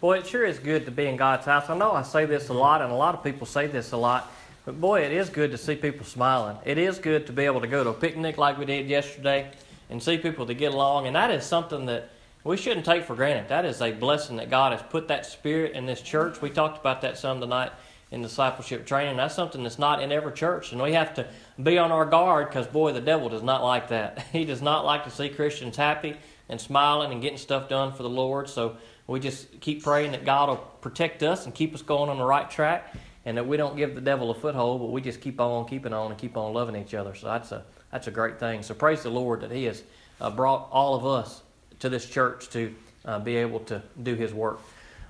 Boy, it sure is good to be in God's house. I know I say this a lot, and a lot of people say this a lot, but boy, it is good to see people smiling. It is good to be able to go to a picnic like we did yesterday and see people to get along, and that is something that we shouldn't take for granted. That is a blessing that God has put that spirit in this church. We talked about that some tonight in discipleship training. That's something that's not in every church, and we have to be on our guard because, boy, the devil does not like that. He does not like to see Christians happy and smiling and getting stuff done for the Lord. So we just keep praying that God will protect us and keep us going on the right track, and that we don't give the devil a foothold, but we just keep on keeping on and keep on loving each other. So that's a that's a great thing. So praise the Lord that He has uh, brought all of us to this church to uh, be able to do His work.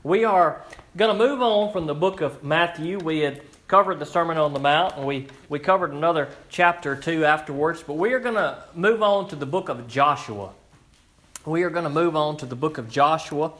We are going to move on from the book of Matthew. We had covered the Sermon on the Mount, and we, we covered another chapter or two afterwards, but we are going to move on to the book of Joshua. We are going to move on to the book of Joshua.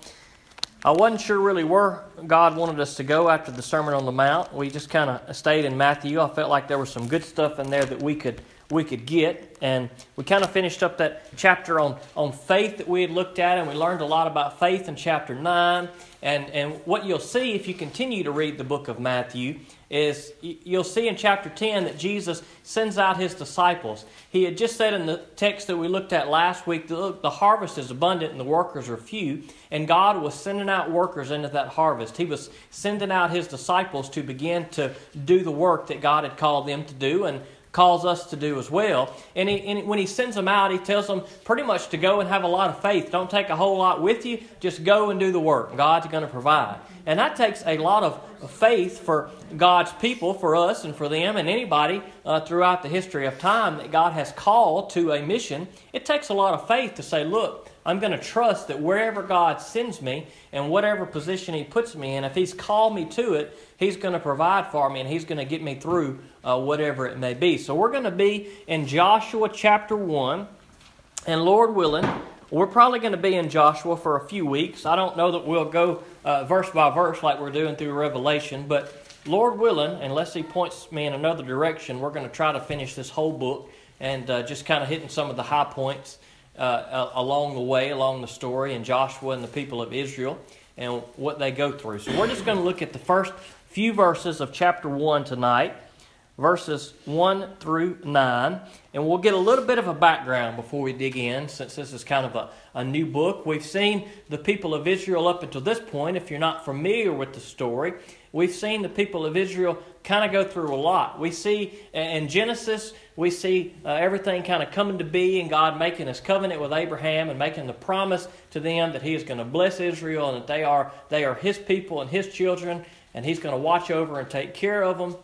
I wasn't sure really where God wanted us to go after the Sermon on the Mount. We just kind of stayed in Matthew. I felt like there was some good stuff in there that we could we could get. And we kind of finished up that chapter on, on faith that we had looked at, and we learned a lot about faith in chapter 9. And, and what you'll see if you continue to read the book of Matthew is you'll see in chapter 10 that Jesus sends out his disciples. He had just said in the text that we looked at last week that the harvest is abundant and the workers are few, and God was sending out workers into that harvest. He was sending out his disciples to begin to do the work that God had called them to do. And calls us to do as well. And, he, and, when he sends them out, he tells them pretty much to go and have a lot of faith. Don't take a whole lot with you, just go and do the work. God's going to provide. And that takes a lot of faith for God's people, for us, and for them, and anybody uh, throughout the history of time that God has called to a mission. It takes a lot of faith to say, look, I'm going to trust that wherever God sends me and whatever position He puts me in, if He's called me to it, He's going to provide for me and He's going to get me through uh, whatever it may be. So we're going to be in Joshua chapter 1, and Lord willing, we're probably going to be in Joshua for a few weeks. I don't know that we'll go uh, verse by verse like we're doing through Revelation, but Lord willing, unless He points me in another direction, we're going to try to finish this whole book and uh, just kind of hitting some of the high points uh, along the way, along the story, and Joshua and the people of Israel and what they go through. So we're just going to look at the first few verses of chapter 1 tonight, verses 1 through 9, and we'll get a little bit of a background before we dig in, since this is kind of a, a new book. We've seen the people of Israel up until this point. If you're not familiar with the story, we've seen the people of Israel kind of go through a lot. We see in Genesis, we see uh, everything kind of coming to be and God making his covenant with Abraham and making the promise to them that he is going to bless Israel and that they are, they are his people and his children and he's going to watch over and take care of them.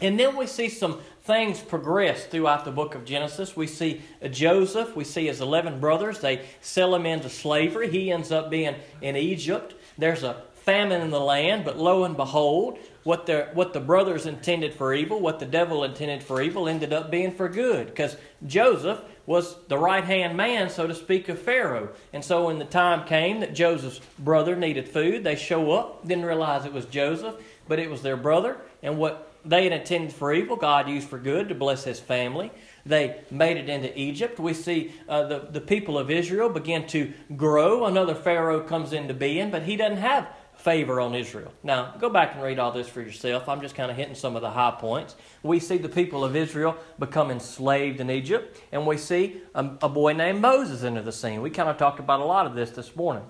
And then we see some things progress throughout the book of Genesis. We see Joseph, we see his 11 brothers, they sell him into slavery. He ends up being in Egypt. There's a famine in the land, but lo and behold, what the, what the brothers intended for evil, what the devil intended for evil, ended up being for good. Because Joseph was the right hand man, so to speak, of Pharaoh. And so when the time came that Joseph's brother needed food, they show up, didn't realize it was Joseph, but it was their brother. And what they had intended for evil, God used for good to bless his family. They made it into Egypt. We see uh, the, the people of Israel begin to grow. Another Pharaoh comes into being, but he doesn't have favor on Israel. Now, go back and read all this for yourself. I'm just kind of hitting some of the high points. We see the people of Israel become enslaved in Egypt, and we see a, a boy named Moses enter the scene. We kind of talked about a lot of this this morning.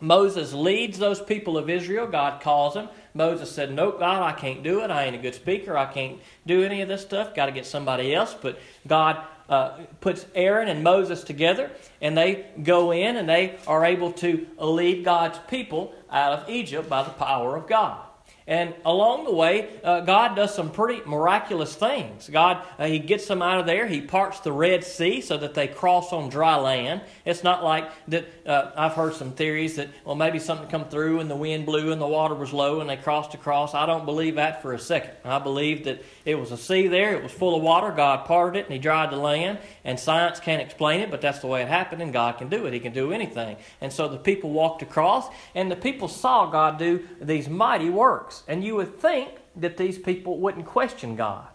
Moses leads those people of Israel. God calls him. Moses said, Nope, God, I can't do it. I ain't a good speaker. I can't do any of this stuff. Got to get somebody else. But God uh, puts Aaron and Moses together, and they go in and they are able to lead God's people out of Egypt by the power of God. And along the way, uh, God does some pretty miraculous things. God, uh, He gets them out of there. He parts the Red Sea so that they cross on dry land. It's not like that. Uh, I've heard some theories that, well, maybe something come through and the wind blew and the water was low and they crossed across. I don't believe that for a second. I believe that it was a sea there. It was full of water. God parted it and He dried the land. And science can't explain it, but that's the way it happened, and God can do it. He can do anything. And so the people walked across, and the people saw God do these mighty works. And you would think that these people wouldn't question God.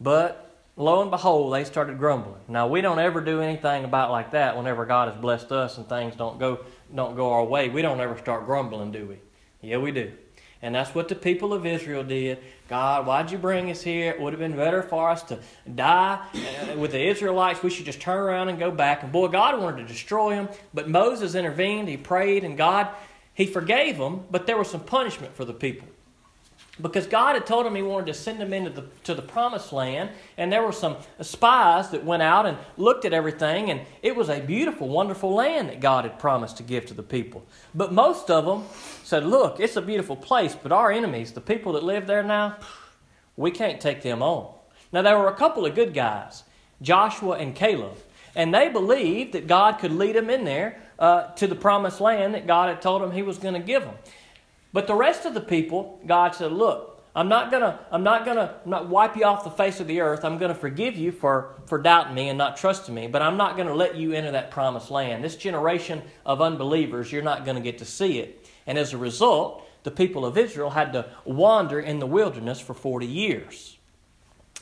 But lo and behold, they started grumbling. Now, we don't ever do anything about like that whenever God has blessed us and things don't go don't go our way, we don't ever start grumbling, do we? Yeah, we do. And that's what the people of Israel did. God, why'd you bring us here? It would have been better for us to die uh, with the Israelites. We should just turn around and go back. And boy, God wanted to destroy them. But Moses intervened. He prayed, and God, He forgave them. But there was some punishment for the people because God had told him he wanted to send them into the, to the promised land, and there were some spies that went out and looked at everything, and it was a beautiful, wonderful land that God had promised to give to the people. But most of them said, Look, it's a beautiful place, but our enemies, the people that live there now, we can't take them on. Now, there were a couple of good guys, Joshua and Caleb, and they believed that God could lead them in there uh, to the promised land that God had told them he was going to give them. But the rest of the people, God said, Look, I'm not gonna, I'm not gonna I'm not wipe you off the face of the earth. I'm gonna forgive you for, for doubting me and not trusting me, but I'm not gonna let you enter that promised land. This generation of unbelievers, you're not gonna get to see it. And as a result, the people of Israel had to wander in the wilderness for 40 years.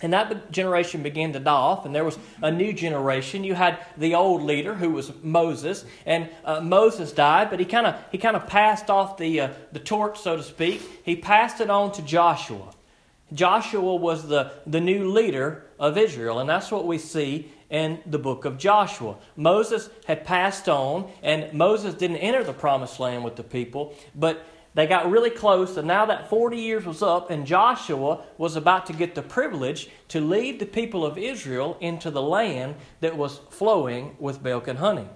And that generation began to die off, and there was a new generation. You had the old leader who was Moses, and uh, Moses died, but he kind of he kind of passed off the uh, the torch, so to speak. He passed it on to Joshua. Joshua was the, the new leader of Israel, and that's what we see in the book of Joshua. Moses had passed on, and Moses didn't enter the promised land with the people, but they got really close, and now that 40 years was up, and Joshua was about to get the privilege to lead the people of Israel into the land that was flowing with milk and honey.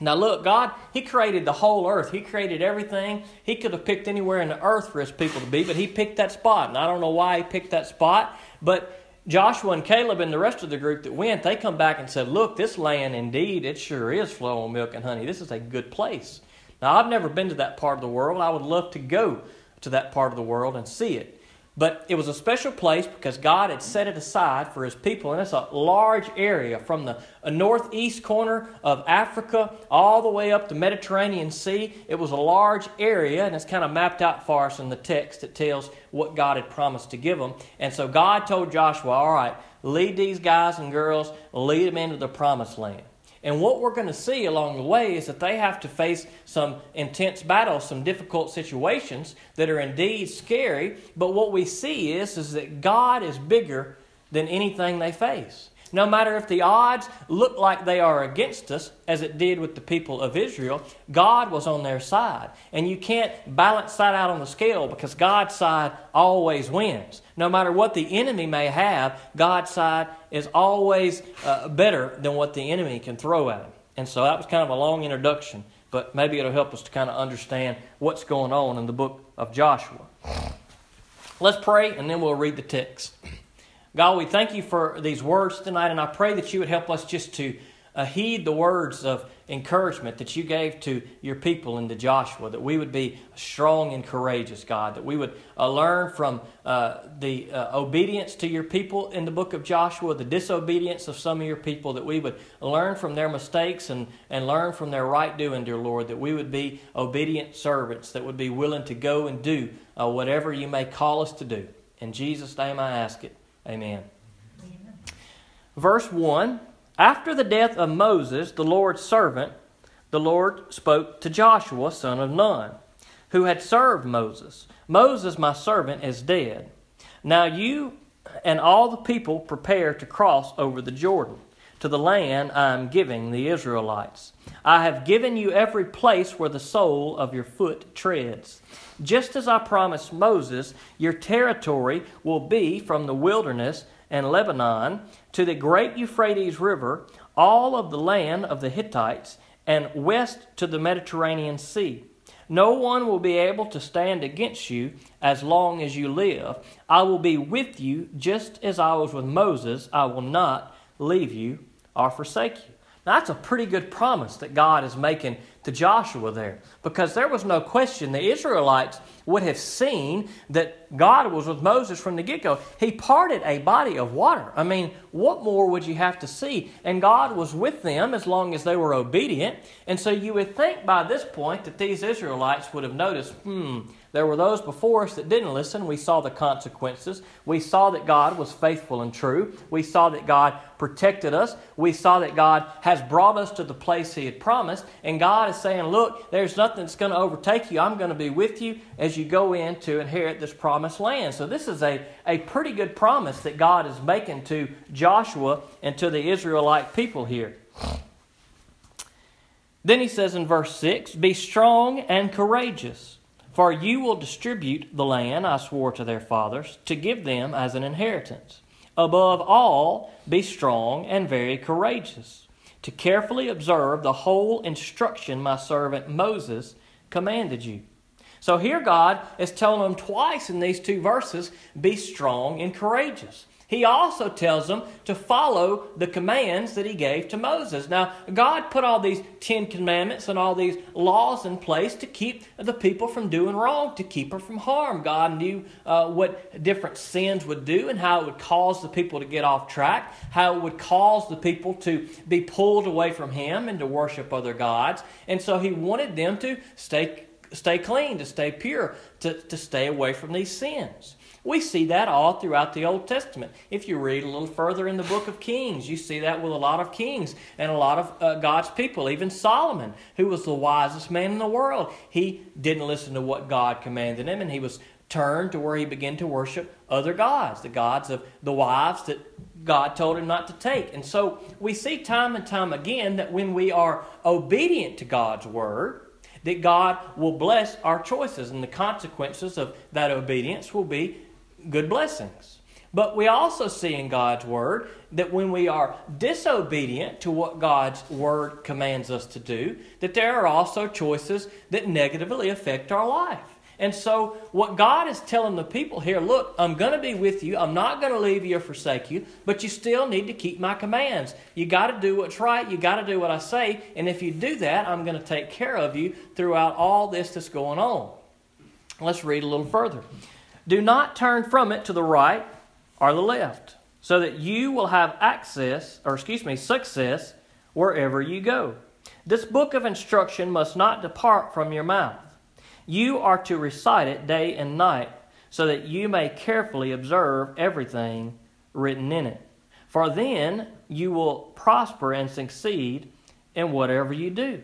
Now, look, God, He created the whole earth. He created everything. He could have picked anywhere in the earth for His people to be, but He picked that spot. And I don't know why He picked that spot, but Joshua and Caleb and the rest of the group that went, they come back and said, Look, this land indeed, it sure is flowing milk and honey. This is a good place. Now, I've never been to that part of the world. I would love to go to that part of the world and see it. But it was a special place because God had set it aside for His people. And it's a large area from the northeast corner of Africa all the way up the Mediterranean Sea. It was a large area, and it's kind of mapped out for us in the text that tells what God had promised to give them. And so God told Joshua, All right, lead these guys and girls, lead them into the promised land. And what we're going to see along the way is that they have to face some intense battles, some difficult situations that are indeed scary. But what we see is, is that God is bigger than anything they face. No matter if the odds look like they are against us, as it did with the people of Israel, God was on their side. And you can't balance that out on the scale because God's side always wins. No matter what the enemy may have, God's side is always uh, better than what the enemy can throw at him. And so that was kind of a long introduction, but maybe it'll help us to kind of understand what's going on in the book of Joshua. Let's pray and then we'll read the text. God, we thank you for these words tonight, and I pray that you would help us just to uh, heed the words of encouragement that you gave to your people and to Joshua, that we would be strong and courageous, God, that we would uh, learn from uh, the uh, obedience to your people in the book of Joshua, the disobedience of some of your people, that we would learn from their mistakes and, and learn from their right doing, dear Lord, that we would be obedient servants, that would be willing to go and do uh, whatever you may call us to do. In Jesus' name I ask it. Amen. Verse 1 After the death of Moses, the Lord's servant, the Lord spoke to Joshua, son of Nun, who had served Moses Moses, my servant, is dead. Now you and all the people prepare to cross over the Jordan to the land I am giving the Israelites. I have given you every place where the sole of your foot treads. Just as I promised Moses, your territory will be from the wilderness and Lebanon to the great Euphrates River, all of the land of the Hittites, and west to the Mediterranean Sea. No one will be able to stand against you as long as you live. I will be with you just as I was with Moses. I will not leave you or forsake you. Now, that's a pretty good promise that God is making to Joshua there because there was no question the Israelites would have seen that God was with Moses from the get go. He parted a body of water. I mean, what more would you have to see? And God was with them as long as they were obedient. And so you would think by this point that these Israelites would have noticed, hmm, there were those before us that didn't listen. We saw the consequences. We saw that God was faithful and true. We saw that God protected us. We saw that God has brought us to the place He had promised. And God is saying, Look, there's nothing that's going to overtake you. I'm going to be with you as you go in to inherit this promised land. So, this is a, a pretty good promise that God is making to Joshua and to the Israelite people here. Then he says in verse 6 Be strong and courageous, for you will distribute the land I swore to their fathers to give them as an inheritance. Above all, be strong and very courageous, to carefully observe the whole instruction my servant Moses commanded you. So here God is telling them twice in these two verses be strong and courageous. He also tells them to follow the commands that he gave to Moses. Now, God put all these Ten Commandments and all these laws in place to keep the people from doing wrong, to keep them from harm. God knew uh, what different sins would do and how it would cause the people to get off track, how it would cause the people to be pulled away from Him and to worship other gods. And so He wanted them to stay, stay clean, to stay pure, to, to stay away from these sins. We see that all throughout the Old Testament. If you read a little further in the book of Kings, you see that with a lot of kings and a lot of uh, God's people. Even Solomon, who was the wisest man in the world, he didn't listen to what God commanded him, and he was turned to where he began to worship other gods, the gods of the wives that God told him not to take. And so we see time and time again that when we are obedient to God's word, that God will bless our choices, and the consequences of that obedience will be good blessings. But we also see in God's Word that when we are disobedient to what God's Word commands us to do, that there are also choices that negatively affect our life. And so, what God is telling the people here look, I'm going to be with you. I'm not going to leave you or forsake you, but you still need to keep my commands. You got to do what's right. You got to do what I say. And if you do that, I'm going to take care of you throughout all this that's going on. Let's read a little further. Do not turn from it to the right or the left, so that you will have access, or excuse me, success wherever you go. This book of instruction must not depart from your mouth. You are to recite it day and night, so that you may carefully observe everything written in it. For then you will prosper and succeed in whatever you do.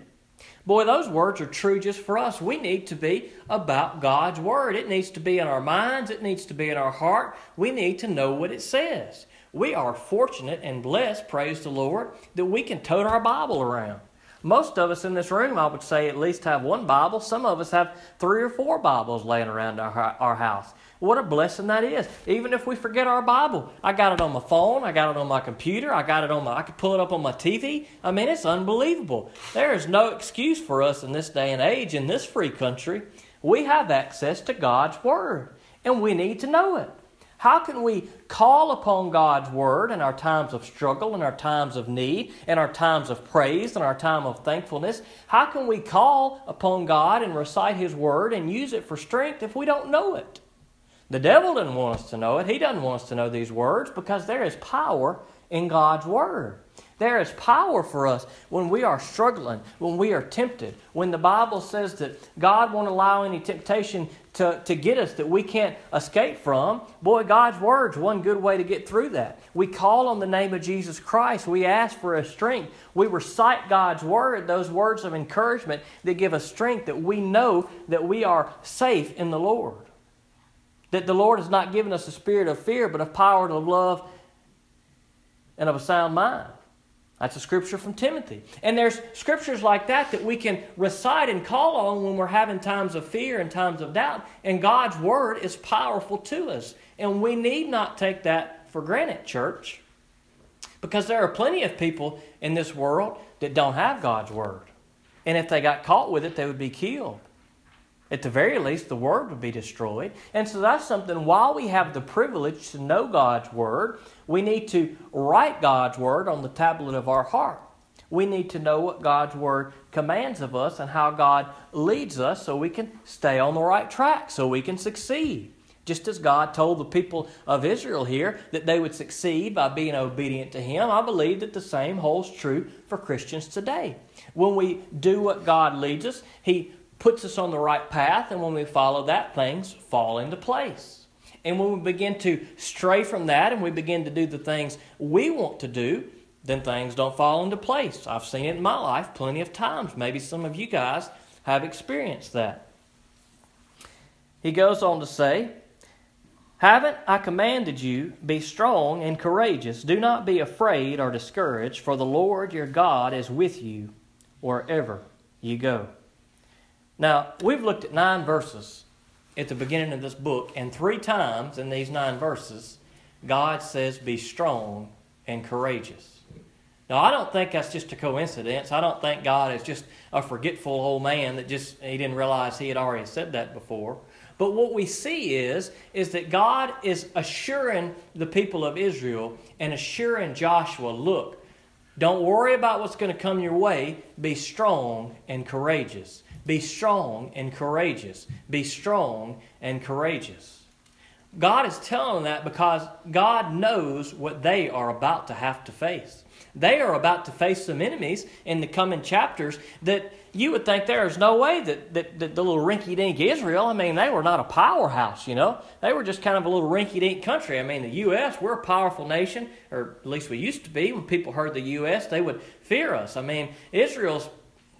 Boy, those words are true just for us. We need to be about God's Word. It needs to be in our minds, it needs to be in our heart. We need to know what it says. We are fortunate and blessed, praise the Lord, that we can tote our Bible around. Most of us in this room, I would say, at least have one Bible. Some of us have three or four Bibles laying around our, our house. What a blessing that is. Even if we forget our Bible, I got it on my phone, I got it on my computer, I got it on my I can pull it up on my TV. I mean, it's unbelievable. There is no excuse for us in this day and age in this free country. We have access to God's word, and we need to know it. How can we call upon God's Word in our times of struggle, in our times of need, in our times of praise, in our time of thankfulness? How can we call upon God and recite His Word and use it for strength if we don't know it? The devil doesn't want us to know it. He doesn't want us to know these words because there is power in God's Word. There is power for us when we are struggling, when we are tempted. When the Bible says that God won't allow any temptation to, to get us that we can't escape from, boy, God's Word's one good way to get through that. We call on the name of Jesus Christ. We ask for a strength. We recite God's Word, those words of encouragement that give us strength that we know that we are safe in the Lord. That the Lord has not given us a spirit of fear, but of power and of love and of a sound mind. That's a scripture from Timothy. And there's scriptures like that that we can recite and call on when we're having times of fear and times of doubt. And God's word is powerful to us. And we need not take that for granted, church. Because there are plenty of people in this world that don't have God's word. And if they got caught with it, they would be killed. At the very least, the Word would be destroyed. And so that's something, while we have the privilege to know God's Word, we need to write God's Word on the tablet of our heart. We need to know what God's Word commands of us and how God leads us so we can stay on the right track, so we can succeed. Just as God told the people of Israel here that they would succeed by being obedient to Him, I believe that the same holds true for Christians today. When we do what God leads us, He puts us on the right path, and when we follow that, things fall into place. And when we begin to stray from that and we begin to do the things we want to do, then things don't fall into place. I've seen it in my life plenty of times. Maybe some of you guys have experienced that. He goes on to say, Haven't I commanded you, be strong and courageous? Do not be afraid or discouraged, for the Lord your God is with you wherever you go. Now, we've looked at nine verses at the beginning of this book, and three times in these nine verses, God says, Be strong and courageous. Now, I don't think that's just a coincidence. I don't think God is just a forgetful old man that just he didn't realize he had already said that before. But what we see is, is that God is assuring the people of Israel and assuring Joshua, look, don't worry about what's going to come your way. Be strong and courageous. Be strong and courageous. Be strong and courageous. God is telling them that because God knows what they are about to have to face. They are about to face some enemies in the coming chapters that you would think there is no way that, that, that the little rinky dink Israel, I mean, they were not a powerhouse, you know. They were just kind of a little rinky dink country. I mean, the U.S., we're a powerful nation, or at least we used to be. When people heard the U.S., they would fear us. I mean, Israel's,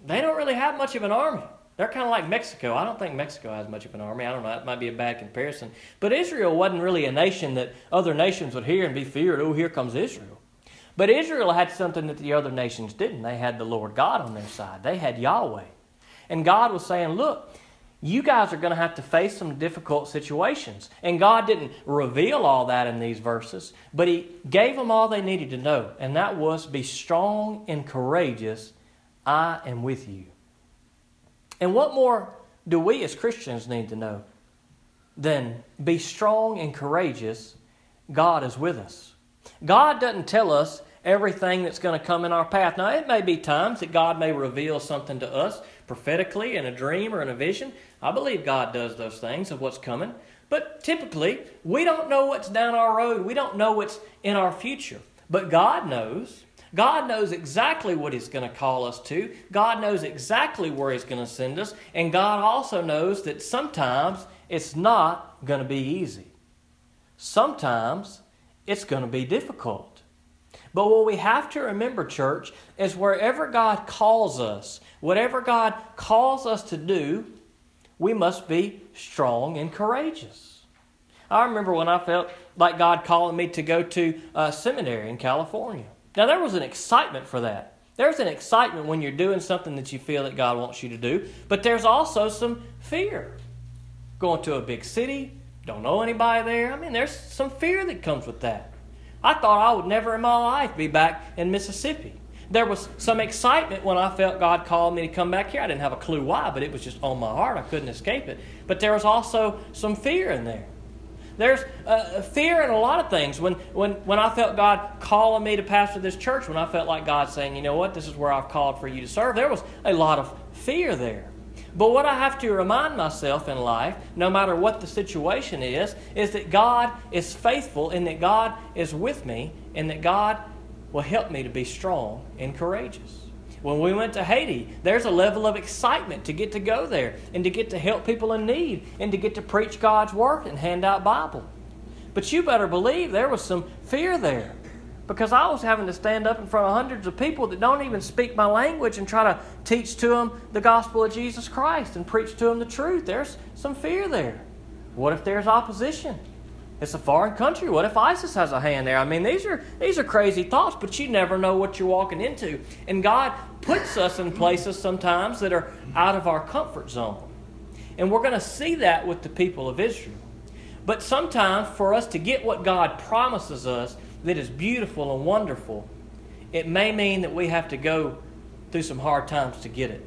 they don't really have much of an army. They're kind of like Mexico. I don't think Mexico has much of an army. I don't know. That might be a bad comparison. But Israel wasn't really a nation that other nations would hear and be feared. Oh, here comes Israel. But Israel had something that the other nations didn't. They had the Lord God on their side, they had Yahweh. And God was saying, Look, you guys are going to have to face some difficult situations. And God didn't reveal all that in these verses, but He gave them all they needed to know. And that was be strong and courageous. I am with you. And what more do we as Christians need to know than be strong and courageous? God is with us. God doesn't tell us everything that's going to come in our path. Now, it may be times that God may reveal something to us prophetically in a dream or in a vision. I believe God does those things of what's coming. But typically, we don't know what's down our road. We don't know what's in our future. But God knows. God knows exactly what He's going to call us to. God knows exactly where He's going to send us. And God also knows that sometimes it's not going to be easy. Sometimes it's going to be difficult. But what we have to remember, church, is wherever God calls us, whatever God calls us to do, we must be strong and courageous. I remember when I felt like God calling me to go to a seminary in California. Now, there was an excitement for that. There's an excitement when you're doing something that you feel that God wants you to do, but there's also some fear. Going to a big city, don't know anybody there. I mean, there's some fear that comes with that. I thought I would never in my life be back in Mississippi. There was some excitement when I felt God called me to come back here. I didn't have a clue why, but it was just on my heart. I couldn't escape it. But there was also some fear in there. There's uh, fear in a lot of things. When, when, when I felt God calling me to pastor this church, when I felt like God saying, you know what, this is where I've called for you to serve, there was a lot of fear there. But what I have to remind myself in life, no matter what the situation is, is that God is faithful and that God is with me and that God will help me to be strong and courageous. When we went to Haiti, there's a level of excitement to get to go there and to get to help people in need and to get to preach God's word and hand out Bible. But you better believe there was some fear there because I was having to stand up in front of hundreds of people that don't even speak my language and try to teach to them the gospel of Jesus Christ and preach to them the truth. There's some fear there. What if there's opposition? It's a foreign country. What if ISIS has a hand there? I mean, these are these are crazy thoughts, but you never know what you're walking into. And God puts us in places sometimes that are out of our comfort zone. And we're going to see that with the people of Israel. But sometimes for us to get what God promises us, that is beautiful and wonderful, it may mean that we have to go through some hard times to get it.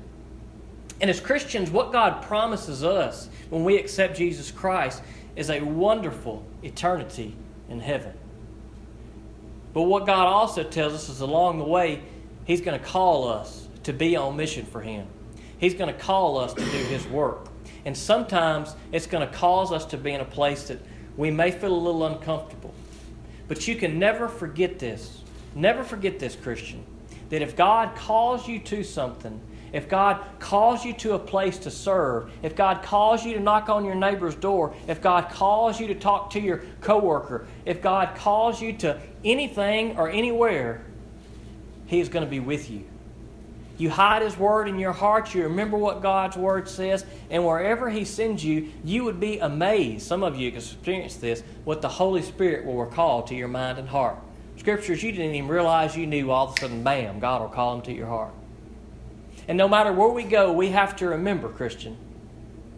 And as Christians, what God promises us when we accept Jesus Christ is a wonderful eternity in heaven. But what God also tells us is along the way, He's going to call us to be on mission for Him. He's going to call us to do His work. And sometimes it's going to cause us to be in a place that we may feel a little uncomfortable. But you can never forget this. Never forget this, Christian. That if God calls you to something, if God calls you to a place to serve, if God calls you to knock on your neighbor's door, if God calls you to talk to your coworker, if God calls you to anything or anywhere, He is going to be with you. You hide His Word in your heart. You remember what God's Word says. And wherever He sends you, you would be amazed. Some of you can experience this, what the Holy Spirit will recall to your mind and heart. Scriptures you didn't even realize you knew, all of a sudden, bam, God will call them to your heart. And no matter where we go, we have to remember, Christian,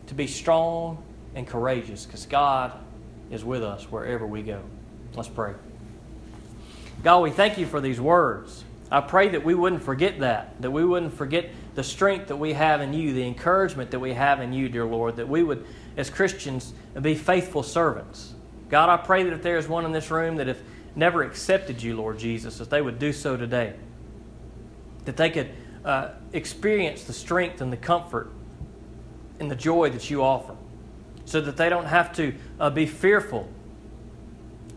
to be strong and courageous because God is with us wherever we go. Let's pray. God, we thank you for these words. I pray that we wouldn't forget that, that we wouldn't forget the strength that we have in you, the encouragement that we have in you, dear Lord, that we would, as Christians, be faithful servants. God, I pray that if there is one in this room that have never accepted you, Lord Jesus, that they would do so today. That they could uh, experience the strength and the comfort and the joy that you offer, so that they don't have to uh, be fearful,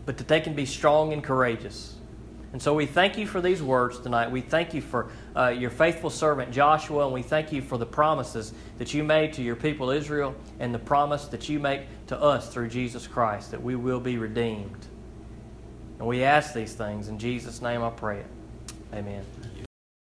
but that they can be strong and courageous. And so we thank you for these words tonight. We thank you for uh, your faithful servant Joshua, and we thank you for the promises that you made to your people Israel and the promise that you make to us through Jesus Christ that we will be redeemed. And we ask these things in Jesus' name I pray it. Amen.